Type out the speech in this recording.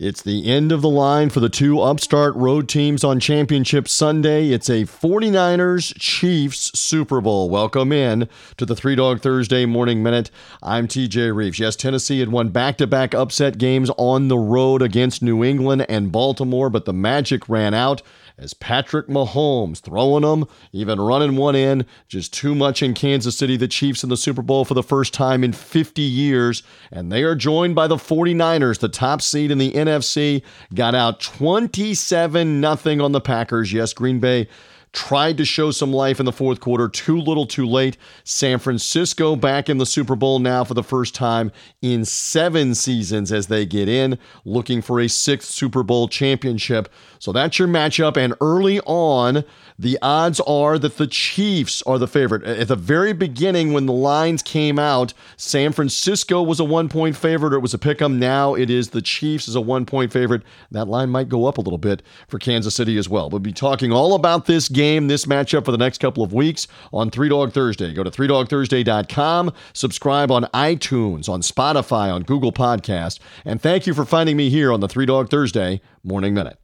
It's the end of the line for the two upstart road teams on Championship Sunday. It's a 49ers Chiefs Super Bowl. Welcome in to the Three Dog Thursday Morning Minute. I'm TJ Reeves. Yes, Tennessee had won back to back upset games on the road against New England and Baltimore, but the magic ran out as Patrick Mahomes throwing them, even running one in. Just too much in Kansas City. The Chiefs in the Super Bowl for the first time in 50 years, and they are joined by the 49ers, the top seed in the NFC. Got out 27 0 on the Packers. Yes, Green Bay tried to show some life in the fourth quarter. Too little, too late. San Francisco back in the Super Bowl now for the first time in seven seasons as they get in, looking for a sixth Super Bowl championship. So that's your matchup. And early on, the odds are that the Chiefs are the favorite. At the very beginning, when the lines came out, San Francisco was a one point favorite. Or it was a pick 'em. Now it is the Chiefs as a one point favorite. That line might go up a little bit for Kansas City as well. We'll be talking all about this game, this matchup for the next couple of weeks on Three Dog Thursday. Go to threedogthursday.com, subscribe on iTunes, on Spotify, on Google Podcast, and thank you for finding me here on the Three Dog Thursday Morning Minute.